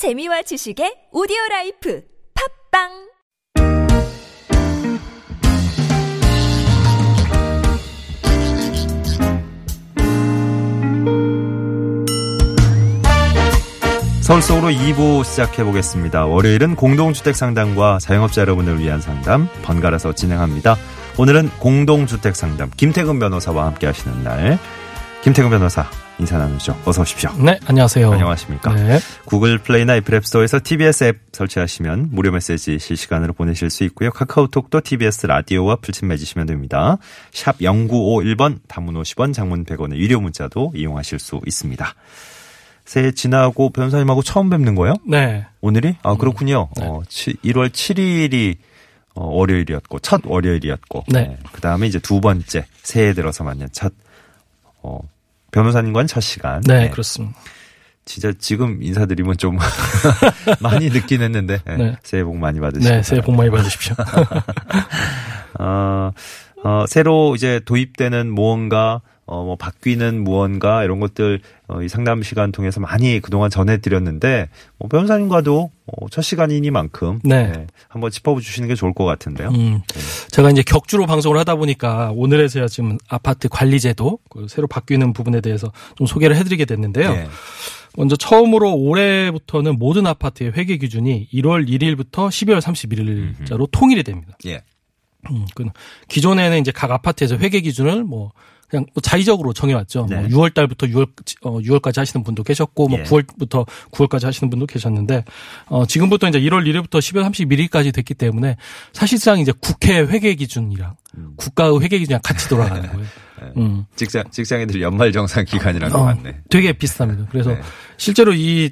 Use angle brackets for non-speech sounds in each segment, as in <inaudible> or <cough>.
재미와 지식의 오디오 라이프 팟빵 서울 속으로 2부 시작해 보겠습니다. 월요일은 공동주택 상담과 자영업자 여러분을 위한 상담 번갈아서 진행합니다. 오늘은 공동주택 상담 김태근 변호사와 함께 하시는 날. 김태근 변호사 인사 나누죠. 어서 오십시오. 네, 안녕하세요. 안녕하십니까. 네. 구글 플레이나 애플 앱스토어에서 TBS 앱 설치하시면 무료 메시지 실시간으로 보내실 수 있고요. 카카오톡도 TBS 라디오와 풀친 맺으시면 됩니다. 샵 0951번 단문 50원 장문 100원의 유료 문자도 이용하실 수 있습니다. 새해 지나고 변호사님하고 처음 뵙는 거예요? 네. 오늘이? 아, 그렇군요. 어, 1월 7일이 어, 월요일이었고, 첫 월요일이었고. 네. 그 다음에 이제 두 번째, 새해 들어서 만난 첫, 어, 변호사님과는 첫 시간. 네, 그렇습니다. 진짜 지금 인사드리면 좀 <laughs> 많이 늦긴 했는데, 네. 네. 새해 복 많이 받으시고. 네, 새해 복 많이 받으십시오. <laughs> 어, 어, 새로 이제 도입되는 무언가, 어, 뭐, 바뀌는 무언가, 이런 것들, 어, 이 상담 시간 통해서 많이 그동안 전해드렸는데, 뭐, 변호사님과도, 어, 첫 시간이니만큼, 네. 한번 짚어주시는 게 좋을 것 같은데요. 음, 제가 이제 격주로 방송을 하다 보니까 오늘에서야 지금 아파트 관리제도 그 새로 바뀌는 부분에 대해서 좀 소개를 해드리게 됐는데요. 네. 먼저 처음으로 올해부터는 모든 아파트의 회계 기준이 1월 1일부터 12월 31일자로 통일이 됩니다. 예. 음, 그 기존에는 이제 각 아파트에서 회계 기준을 뭐 그냥 뭐 자의적으로 정해왔죠. 네. 뭐 6월 달부터 6월 어 6월까지 하시는 분도 계셨고 뭐 예. 9월부터 9월까지 하시는 분도 계셨는데 어 지금부터 이제 1월 1일부터 12월 31일까지 됐기 때문에 사실상 이제 국회 회계 기준이랑 음. 국가의 회계 기준이랑 같이 돌아가는 거예요. 음. 직장, 직장인들 연말 정산 기간이라는 것 어, 같네. 되게 비슷합니다. 그래서 네. 실제로 이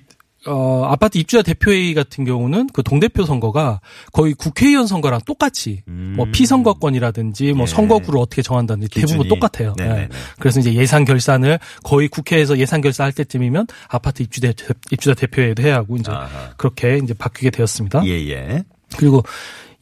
어, 아파트 입주자 대표회의 같은 경우는 그 동대표 선거가 거의 국회의원 선거랑 똑같이 음. 뭐 피선거권이라든지 뭐 예. 선거구를 어떻게 정한다든지 대부분 기준이. 똑같아요. 네네네. 예. 그래서 이제 예산 결산을 거의 국회에서 예산 결산할 때쯤이면 아파트 입주대 입주자 대표회의도 해야 하고 이제 아하. 그렇게 이제 바뀌게 되었습니다. 예, 예. 그리고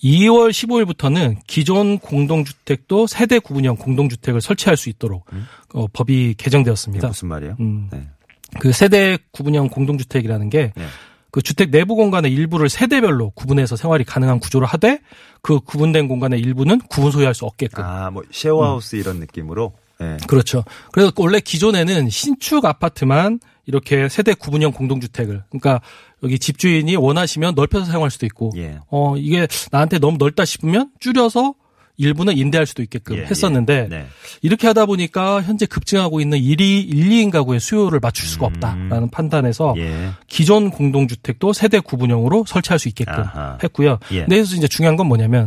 2월 15일부터는 기존 공동주택도 세대 구분형 공동주택을 설치할 수 있도록 어, 법이 개정되었습니다. 무슨 말이에요? 음. 네. 그 세대 구분형 공동주택이라는 게 네. 그 주택 내부 공간의 일부를 세대별로 구분해서 생활이 가능한 구조를 하되 그 구분된 공간의 일부는 구분 소유할 수 없게끔. 아, 뭐, 쉐어하우스 이런 느낌으로? 예. 그렇죠. 그래서 원래 기존에는 신축 아파트만 이렇게 세대 구분형 공동주택을 그러니까 여기 집주인이 원하시면 넓혀서 사용할 수도 있고 예. 어 이게 나한테 너무 넓다 싶으면 줄여서 일부는 임대할 수도 있게끔 예, 했었는데 예. 네. 이렇게 하다 보니까 현재 급증하고 있는 1위 1, 2인 가구의 수요를 맞출 수가 음. 없다라는 판단에서 예. 기존 공동주택도 세대 구분형으로 설치할 수 있게끔 아하. 했고요. 예. 근데 여기서 이제 중요한 건 뭐냐면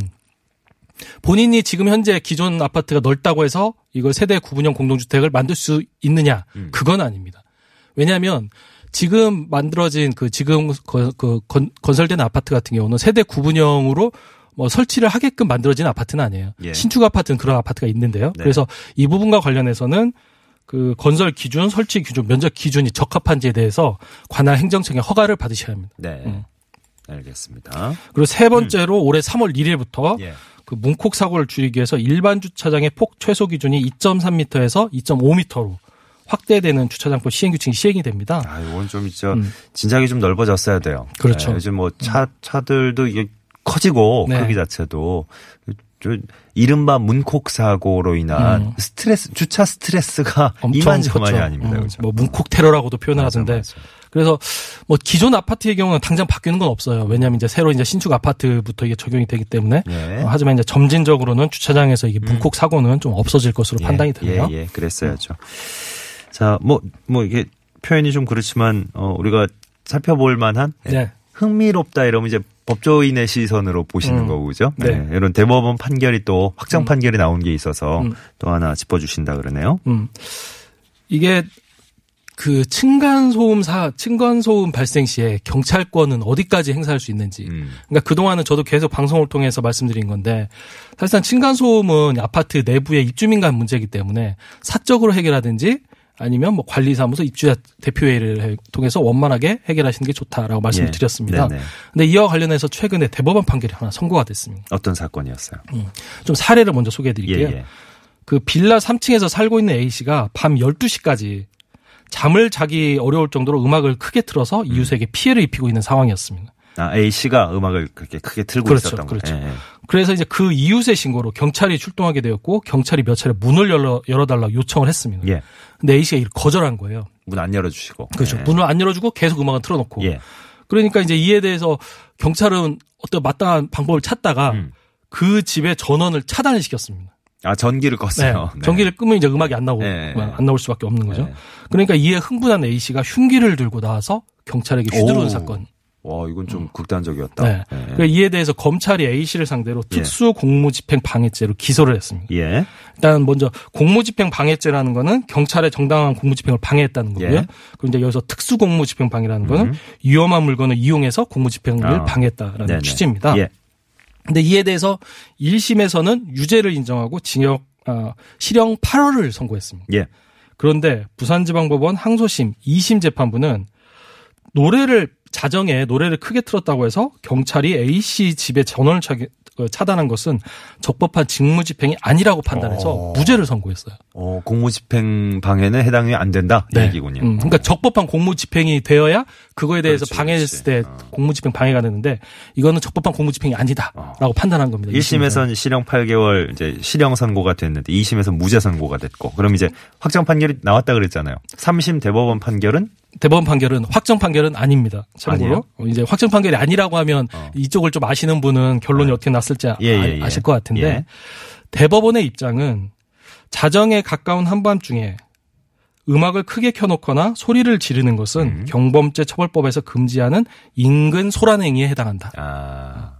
본인이 지금 현재 기존 아파트가 넓다고 해서 이걸 세대 구분형 공동주택을 만들 수 있느냐? 음. 그건 아닙니다. 왜냐하면 지금 만들어진 그 지금 거- 그 건, 건설된 아파트 같은 경우는 세대 구분형으로 뭐 설치를 하게끔 만들어진 아파트는 아니에요. 예. 신축 아파트는 그런 아파트가 있는데요. 네. 그래서 이 부분과 관련해서는 그 건설 기준, 설치 기준, 면적 기준이 적합한지에 대해서 관할 행정청의 허가를 받으셔야 합니다. 네. 음. 알겠습니다. 그리고 세 번째로 올해 3월 1일부터 예. 그 문콕 사고를 줄이기 위해서 일반 주차장의 폭 최소 기준이 2.3m에서 2.5m로 확대되는 주차장법 시행 규칙이 시행이 됩니다. 아, 이건 좀 있죠. 음. 진작에 좀 넓어졌어야 돼요. 그렇죠. 네, 요즘 뭐 차, 차들도 이게 커지고 네. 크기 자체도 저 이른바 문콕 사고로 인한 음. 스트레스 주차 스트레스가 엄청 이만저만이. 아닙니다. 음, 그렇죠? 뭐 문콕 테러라고도 표현을 하던데 맞아. 그래서 뭐 기존 아파트의 경우는 당장 바뀌는 건 없어요. 왜냐하면 이제 새로 이제 신축 아파트부터 이게 적용이 되기 때문에 예. 어, 하지만 이제 점진적으로는 주차장에서 이게 문콕 사고는 좀 없어질 것으로 예, 판단이 되네요. 예, 예, 그랬어야죠. 자, 뭐, 뭐 이게 표현이 좀 그렇지만, 어, 우리가 살펴볼 만한 예, 네. 흥미롭다 이러면 이제 법조인의 시선으로 보시는 음. 거고, 그죠? 네. 이런 대법원 판결이 또 확정 음. 판결이 나온 게 있어서 음. 또 하나 짚어주신다 그러네요. 음. 이게 그 층간소음 사 층간소음 발생 시에 경찰권은 어디까지 행사할 수 있는지. 음. 그러니까 그동안은 저도 계속 방송을 통해서 말씀드린 건데 사실상 층간소음은 아파트 내부의 입주민 간 문제이기 때문에 사적으로 해결하든지 아니면 뭐 관리사무소 입주자 대표회의를 해- 통해서 원만하게 해결하시는 게 좋다라고 말씀을 예. 드렸습니다. 네네. 근데 이와 관련해서 최근에 대법원 판결이 하나 선고가 됐습니다. 어떤 사건이었어요? 좀 사례를 먼저 소개해 예, 드릴게요. 예. 그 빌라 3층에서 살고 있는 A 씨가 밤 12시까지 잠을 자기 어려울 정도로 음악을 크게 틀어서 이웃에게 피해를 입히고 있는 상황이었습니다. 아, A 씨가 음악을 그렇게 크게 틀고 그렇죠, 있었던 그렇죠. 거예요. 예, 예. 그래서 이제 그 이웃의 신고로 경찰이 출동하게 되었고 경찰이 몇 차례 문을 열어 열어달라 요청을 했습니다. 예. 근데 A 씨가 거절한 거예요. 문 안 열어주시고. 그렇죠. 예. 문을 안 열어주고 계속 음악은 틀어놓고. 예. 그러니까 이제 이에 대해서 경찰은 어떤 마땅한 방법을 찾다가 음. 그 집의 전원을 차단을 시켰습니다. 아 전기를 네. 껐어요. 네. 전기를 끄면 이제 음악이 안 나오고 네. 안 나올 수밖에 없는 거죠. 네. 그러니까 이에 흥분한 A 씨가 흉기를 들고 나와서 경찰에게 휘두르는 오. 사건. 와 이건 좀 극단적이었다. 네. 예. 그러니까 이에 대해서 검찰이 A 씨를 상대로 예. 특수 공무집행 방해죄로 기소를 했습니다. 예. 일단 먼저 공무집행 방해죄라는 거는 경찰의 정당한 공무집행을 방해했다는 거고요. 예. 그리고 이제 여기서 특수 공무집행 방해라는 거는 음. 위험한 물건을 이용해서 공무집행을 아. 방해했다라는 네네. 취지입니다. 예. 근데 이에 대해서 1심에서는 유죄를 인정하고 징역 어, 실형 8월을 선고했습니다. 예. 그런데 부산지방법원 항소심 2심 재판부는 노래를 자정에 노래를 크게 틀었다고 해서 경찰이 A 씨 집에 전원을 차, 어, 차단한 것은 적법한 직무집행이 아니라고 판단해서 어. 무죄를 선고했어요. 어, 공무집행 방해는 해당이 안 된다 이 얘기군요. 음, 그러니까 적법한 공무집행이 되어야 그거에 대해서 그렇지, 방해했을 그렇지. 때 어. 공무집행 방해가 되는데 이거는 적법한 공무집행이 아니다라고 판단한 겁니다. 1심에서는 실형 8개월 이제 실형 선고가 됐는데 2심에서 무죄 선고가 됐고 그럼 이제 확정 판결이 나왔다 그랬잖아요. 3심 대법원 판결은 대법원 판결은 확정 판결은 아닙니다. 참고로 어, 이제 확정 판결이 아니라고 하면 어. 이쪽을 좀 아시는 분은 결론이 어떻게 났을지 아, 예, 예, 예. 아실 것 같은데 예. 대법원의 입장은 자정에 가까운 한밤중에 음악을 크게 켜놓거나 소리를 지르는 것은 음. 경범죄 처벌법에서 금지하는 인근 소란행위에 해당한다. 아,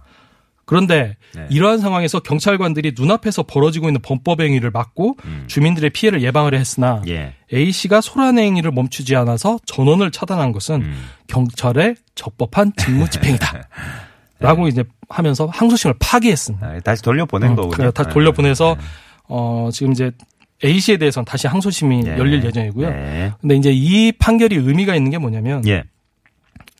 그런데 네. 이러한 상황에서 경찰관들이 눈앞에서 벌어지고 있는 범법 행위를 막고 음. 주민들의 피해를 예방을 했으나 예. A 씨가 소란 행위를 멈추지 않아서 전원을 차단한 것은 음. 경찰의 적법한 직무집행이다. <laughs> 라고 이제 하면서 항소심을 파기했습니다. 아, 다시 돌려보낸 어, 거군요. 그래요. 다 네. 돌려보내서 네. 어 지금 이제 A 씨에 대해서는 다시 항소심이 예. 열릴 예정이고요. 네. 근데 이제 이 판결이 의미가 있는 게 뭐냐면 예.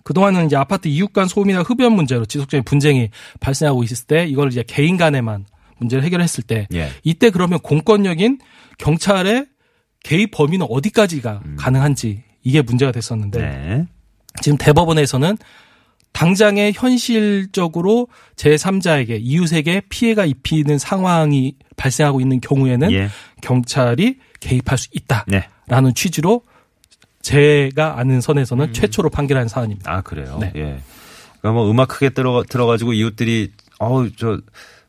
그동안은 이제 아파트 이웃 간 소음이나 흡연 문제로 지속적인 분쟁이 발생하고 있을 때 이걸 이제 개인 간에만 문제를 해결했을 때 예. 이때 그러면 공권력인 경찰의 개입 범위는 어디까지가 가능한지 이게 문제가 됐었는데 음. 네. 지금 대법원에서는 당장에 현실적으로 제3자에게 이웃에게 피해가 입히는 상황이 발생하고 있는 경우에는 예. 경찰이 개입할 수 있다라는 네. 취지로 제가 아는 선에서는 최초로 판결한 사안입니다. 아, 그래요? 네. 예. 그러니까 뭐 음악 크게 들어, 들어가지고 이웃들이, 어우, 저,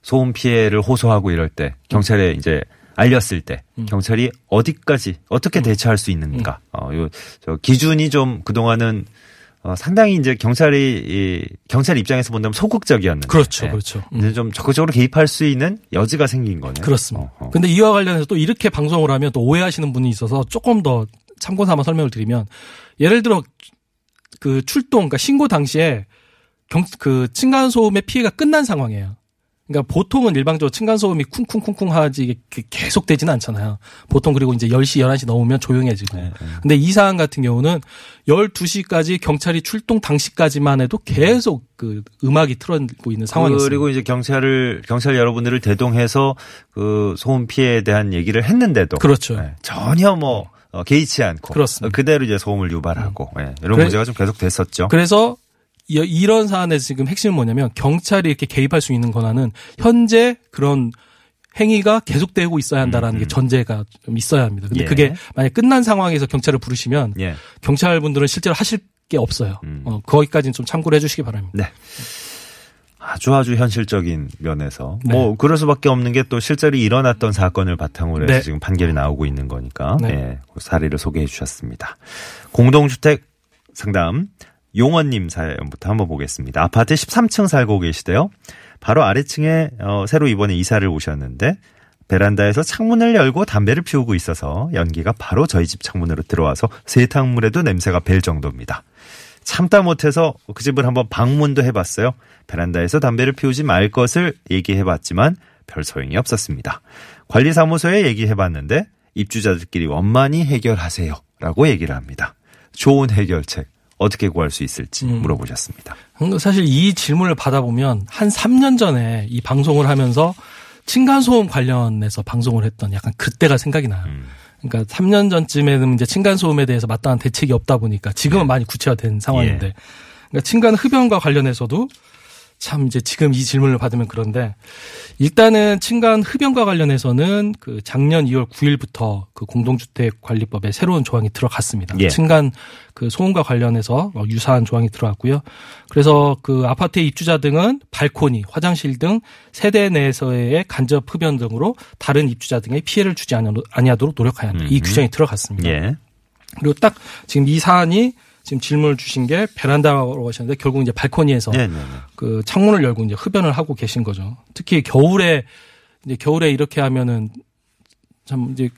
소음 피해를 호소하고 이럴 때, 경찰에 이제 알렸을 때, 음. 경찰이 어디까지, 어떻게 대처할 수 있는가. 음. 어, 요, 저, 기준이 좀 그동안은, 어, 상당히 이제 경찰이, 이, 경찰 입장에서 본다면 소극적이었는데. 그렇죠, 예. 그렇죠. 음. 이제 좀 적극적으로 개입할 수 있는 여지가 생긴 거네요. 그렇습니다. 어, 어. 근데 이와 관련해서 또 이렇게 방송을 하면 또 오해하시는 분이 있어서 조금 더 참고 삼아 설명을 드리면 예를 들어 그 출동, 그러니까 신고 당시에 경, 그 층간 소음의 피해가 끝난 상황이에요. 그러니까 보통은 일방적으로 층간 소음이 쿵쿵쿵쿵 하지 이게 계속 되지는 않잖아요. 보통 그리고 이제 10시, 11시 넘으면 조용해지고. 네, 네. 근데 이 사안 같은 경우는 12시까지 경찰이 출동 당시까지만 해도 계속 그 음악이 틀어지고 있는 상황이었어요. 그리고 이제 경찰을 경찰 여러분들을 대동해서 그 소음 피해에 대한 얘기를 했는데도 그렇죠. 네, 전혀 뭐 어, 개의치 않고 그렇습니다. 음. 어, 그대로 이제 소음을 유발하고 예, 이런 그래- 문제가 좀 계속 됐었죠. 그래서 이- 이런 사안에서 지금 핵심은 뭐냐면 경찰이 이렇게 개입할 수 있는 권한은 현재 그런 행위가 계속되고 있어야 한다라는 게 전제가 좀 있어야 합니다. 근데 음, 예. 그게 만약 끝난 상황에서 경찰을 부르시면 예. 경찰분들은 실제로 하실 게 없어요. 음. 어, 거기까지는 좀 참고를 해주시기 바랍니다. 네. 아주 아주 현실적인 면에서 네. 뭐 그럴 수밖에 없는 게 또 실제로 일어났던 사건을 바탕으로 해서 네. 지금 판결이 나오고 있는 거니까 네. 예, 그 사례를 소개해 주셨습니다. 공동주택 상담 용원님 사연부터 한번 보겠습니다. 아파트 13층 살고 계시대요. 바로 아래층에 어, 새로 이번에 이사를 오셨는데 베란다에서 창문을 열고 담배를 피우고 있어서 연기가 바로 저희 집 창문으로 들어와서 세탁물에도 냄새가 벨 정도입니다. 참다 못해서 그 집을 한번 방문도 해봤어요. 베란다에서 담배를 피우지 말 것을 얘기해봤지만 별 소용이 없었습니다. 관리사무소에 얘기해봤는데 입주자들끼리 원만히 해결하세요. 라고 얘기를 합니다. 좋은 해결책 어떻게 구할 수 있을지 음. 물어보셨습니다. 음, 사실 이 질문을 받아보면 한 3년 전에 이 방송을 하면서 층간소음 관련해서 방송을 했던 약간 그때가 생각이 나요. 음. 그러니까 3년 전쯤에는 이제 층간 소음에 대해서 마땅한 대책이 없다 보니까 지금은 많이 구체화된 상황인데 예. 그러니까 층간 흡연과 관련해서도 참 이제 지금 이 질문을 받으면 그런데 일단은 층간 흡연과 관련해서는 그 작년 2월 9일부터 그 공동주택 관리법에 새로운 조항이 들어갔습니다. 예. 층간 그 소음과 관련해서 어, 유사한 조항이 들어갔고요. 그래서 그 아파트의 입주자 등은 발코니, 화장실 등 세대 내에서의 간접 흡연 등으로 다른 입주자 등의 피해를 주지 아니- 아니하도록 노력해야 한다. 이 음흠. 규정이 들어갔습니다. 예. 그리고 딱 지금 이 사안이 지금 질문을 주신 게 베란다라고 하셨는데 결국 이제 발코니에서 네, 네, 네. 그 창문을 열고 이제 흡연을 하고 계신 거죠. 특히 겨울에 이제 겨울에 이렇게 하면은 참 이제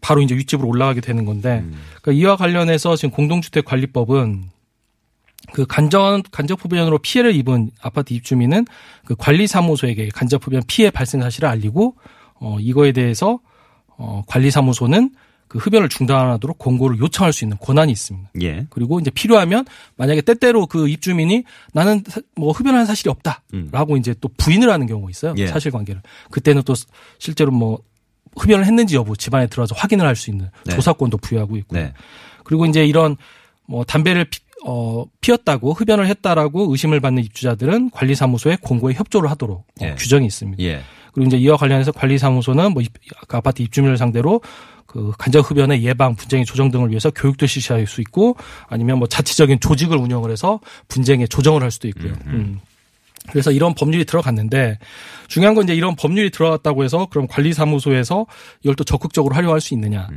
바로 이제 윗집으로 올라가게 되는 건데 음. 그러니까 이와 관련해서 지금 공동주택 관리법은 그 간접 간접 흡연으로 피해를 입은 아파트 입주민은 그 관리사무소에게 간접 흡연 피해 발생 사실을 알리고 어 이거에 대해서 어 관리사무소는 그 흡연을 중단하도록 권고를 요청할 수 있는 권한이 있습니다. 예. 그리고 이제 필요하면 만약에 때때로 그 입주민이 나는 사- 뭐 흡연한 사실이 없다라고 음. 이제 또 부인을 하는 경우가 있어요. 예. 사실관계를. 그때는 또 실제로 뭐 흡연을 했는지 여부 집안에 들어와서 확인을 할 수 있는 네. 조사권도 부여하고 있고요. 네. 그리고 이제 이런 뭐 담배를 피, 어, 피웠다고 흡연을 했다라고 의심을 받는 입주자들은 관리사무소에 공고에 협조를 하도록 어, 예. 규정이 있습니다. 예. 그리고 이제 이와 관련해서 관리사무소는 뭐 아파트 입주민을 상대로 그 간접 흡연의 예방, 분쟁의 조정 등을 위해서 교육도 실시할 수 있고 아니면 뭐 자치적인 조직을 운영을 해서 분쟁의 조정을 할 수도 있고요. 음. 그래서 이런 법률이 들어갔는데 중요한 건 이제 이런 법률이 들어갔다고 해서 그럼 관리사무소에서 이걸 또 적극적으로 활용할 수 있느냐.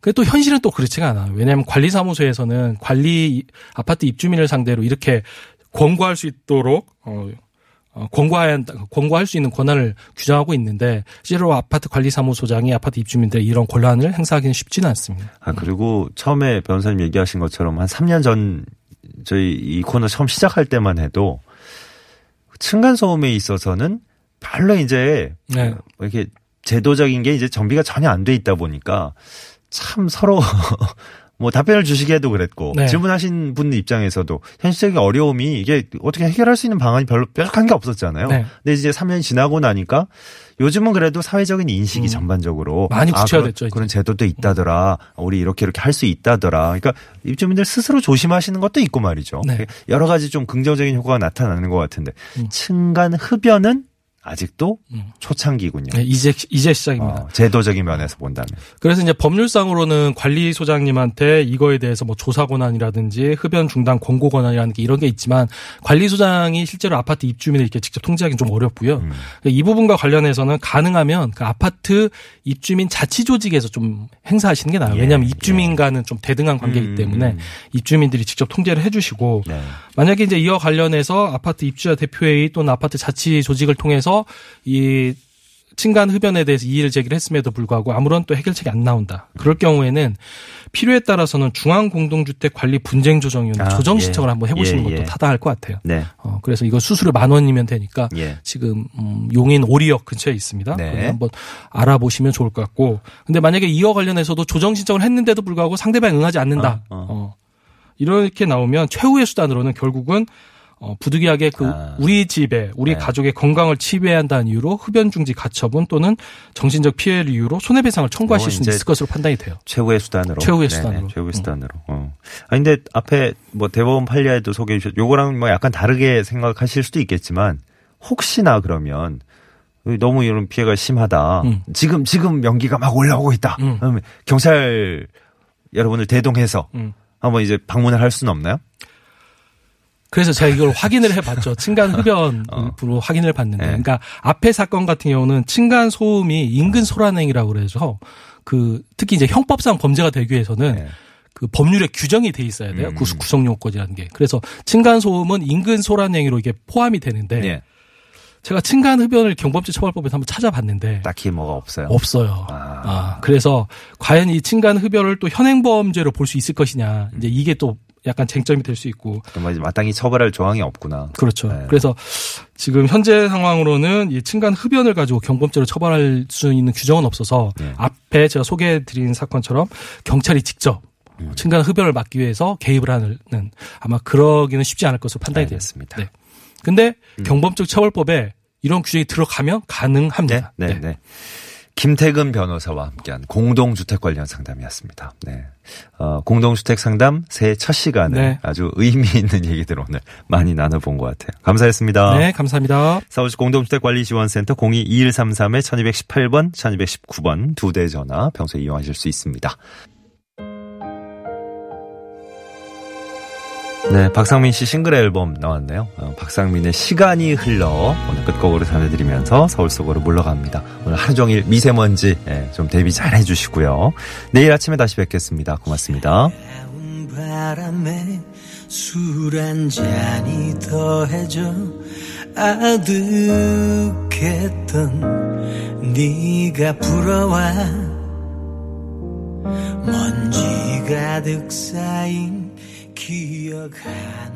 그게 또 현실은 또 그렇지가 않아요. 왜냐하면 관리사무소에서는 관리 아파트 입주민을 상대로 이렇게 권고할 수 있도록 어, 어, 권고할, 권고할 수 있는 권한을 규정하고 있는데 실제로 아파트 관리사무소장이 아파트 입주민들의 이런 권한을 행사하기는 쉽지는 않습니다. 아, 그리고 처음에 변호사님 얘기하신 것처럼 한 3년 전 저희 이 코너 처음 시작할 때만 해도 층간 소음에 있어서는 별로 이제 네. 뭐 이렇게 제도적인 게 이제 정비가 전혀 안 돼 있다 보니까 참 서로 뭐 답변을 주시기에도 그랬고 네. 질문하신 분 입장에서도 현실적인 어려움이 이게 어떻게 해결할 수 있는 방안이 별로 뾰족한 게 없었잖아요. 네. 근데 이제 3년이 지나고 나니까 요즘은 그래도 사회적인 인식이 음. 전반적으로 많이 아, 구체화됐죠, 그런, 이제. 그런 제도도 있다더라. 우리 이렇게 이렇게 할 수 있다더라. 그러니까 입주민들 스스로 조심하시는 것도 있고 말이죠. 네. 여러 가지 좀 긍정적인 효과가 나타나는 것 같은데 음. 층간 흡연은 아직도 음. 초창기군요. 네, 이제 이제 시작입니다. 어, 제도적인 면에서 본다면. 그래서 이제 법률상으로는 관리소장님한테 이거에 대해서 뭐 조사 권한이라든지 흡연 중단 권고 권한이라는 게 이런 게 있지만 관리소장이 실제로 아파트 입주민을 이렇게 직접 통제하기는 좀 어렵고요. 음. 이 부분과 관련해서는 가능하면 그 아파트 입주민 자치 조직에서 좀 행사하시는 게 나아요. 예, 왜냐하면 입주민과는 좀 대등한 관계이기 음. 때문에 입주민들이 직접 통제를 해주시고 네. 만약에 이제 이와 관련해서 아파트 입주자 대표회의 또는 아파트 자치 조직을 통해서 이 층간 흡연에 대해서 이의를 제기를 했음에도 불구하고 아무런 또 해결책이 안 나온다. 그럴 경우에는 필요에 따라서는 중앙공동주택관리 분쟁조정위원회 아, 조정 예. 신청을 한번 해보시는 예, 것도 예. 타당할 것 같아요. 네. 어, 그래서 이거 수수료 만 원이면 되니까 예. 지금 음, 용인 오리역 근처에 있습니다. 네. 한번 알아보시면 좋을 것 같고. 근데 만약에 이와 관련해서도 조정 신청을 했는데도 불구하고 상대방이 응하지 않는다. 어, 어. 어. 이렇게 나오면 최후의 수단으로는 결국은 어, 부득이하게 그 아. 우리 집에 우리 네. 가족의 건강을 침해한다는 이유로 흡연 중지 가처분 또는 정신적 피해를 이유로 손해배상을 청구하실 수는 이제 있을 것으로 판단이 돼요. 최후의 수단으로. 최후의 네네, 수단으로. 최후의 음. 수단으로. 어. 아 근데 앞에 뭐 대법원 판례에도 소개해 주셨. 요거랑 뭐 약간 다르게 생각하실 수도 있겠지만 혹시나 그러면 너무 이런 피해가 심하다. 음. 지금 지금 연기가 막 올라오고 있다. 음. 그러면 경찰 여러분을 대동해서 음. 한번 이제 방문을 할 수는 없나요? 그래서 제가 이걸 확인을 해봤죠. <laughs> 층간 흡연으로 확인을 봤는데, 네. 그러니까 앞에 사건 같은 경우는 층간 소음이 인근 소란행위라고 그래서 그 특히 이제 형법상 범죄가 되기 위해서는 네. 그 법률에 규정이 돼 있어야 돼요. 음. 구 구성요건이라는 게. 그래서 층간 소음은 인근 소란행위로 이게 포함이 되는데 예. 제가 층간 흡연을 경범죄 처벌법에서 한번 찾아봤는데 딱히 뭐가 없어요. 없어요. 아. 아. 그래서 과연 이 층간 흡연을 또 현행 범죄로 볼 수 있을 것이냐. 이제 이게 또 약간 쟁점이 될 수 있고 마땅히 처벌할 조항이 없구나. 그렇죠. 네. 그래서 지금 현재 상황으로는 이 층간 흡연을 가지고 경범죄로 처벌할 수 있는 규정은 없어서 네. 앞에 제가 소개해드린 사건처럼 경찰이 직접 음. 층간 흡연을 막기 위해서 개입을 하는 아마 그러기는 쉽지 않을 것으로 판단이 됩니다. 알겠습니다. 네. 근데 음. 경범죄 처벌법에 이런 규정이 들어가면 가능합니다. 네, 네, 네. 김태근 변호사와 함께한 공동주택 관련 상담이었습니다. 네. 어, 공동주택 상담 새해 첫 시간에 네. 아주 의미 있는 얘기들 오늘 많이 나눠본 것 같아요. 감사했습니다. 네, 감사합니다. 서울시 공동주택관리지원센터 02-2133-1218번, 1219번 두 대 전화 평소에 이용하실 수 있습니다. 네, 박상민 씨 싱글 앨범 나왔네요. 어, 박상민의 시간이 흘러 오늘 끝곡으로 전해드리면서 서울 속으로 물러갑니다. 오늘 하루 종일 미세먼지 예, 좀 대비 잘 해주시고요. 내일 아침에 다시 뵙겠습니다. 고맙습니다. 바람에 술 한 잔이 더해져 아득했던 네가 불어와 먼지 가득 쌓인 기 억 하나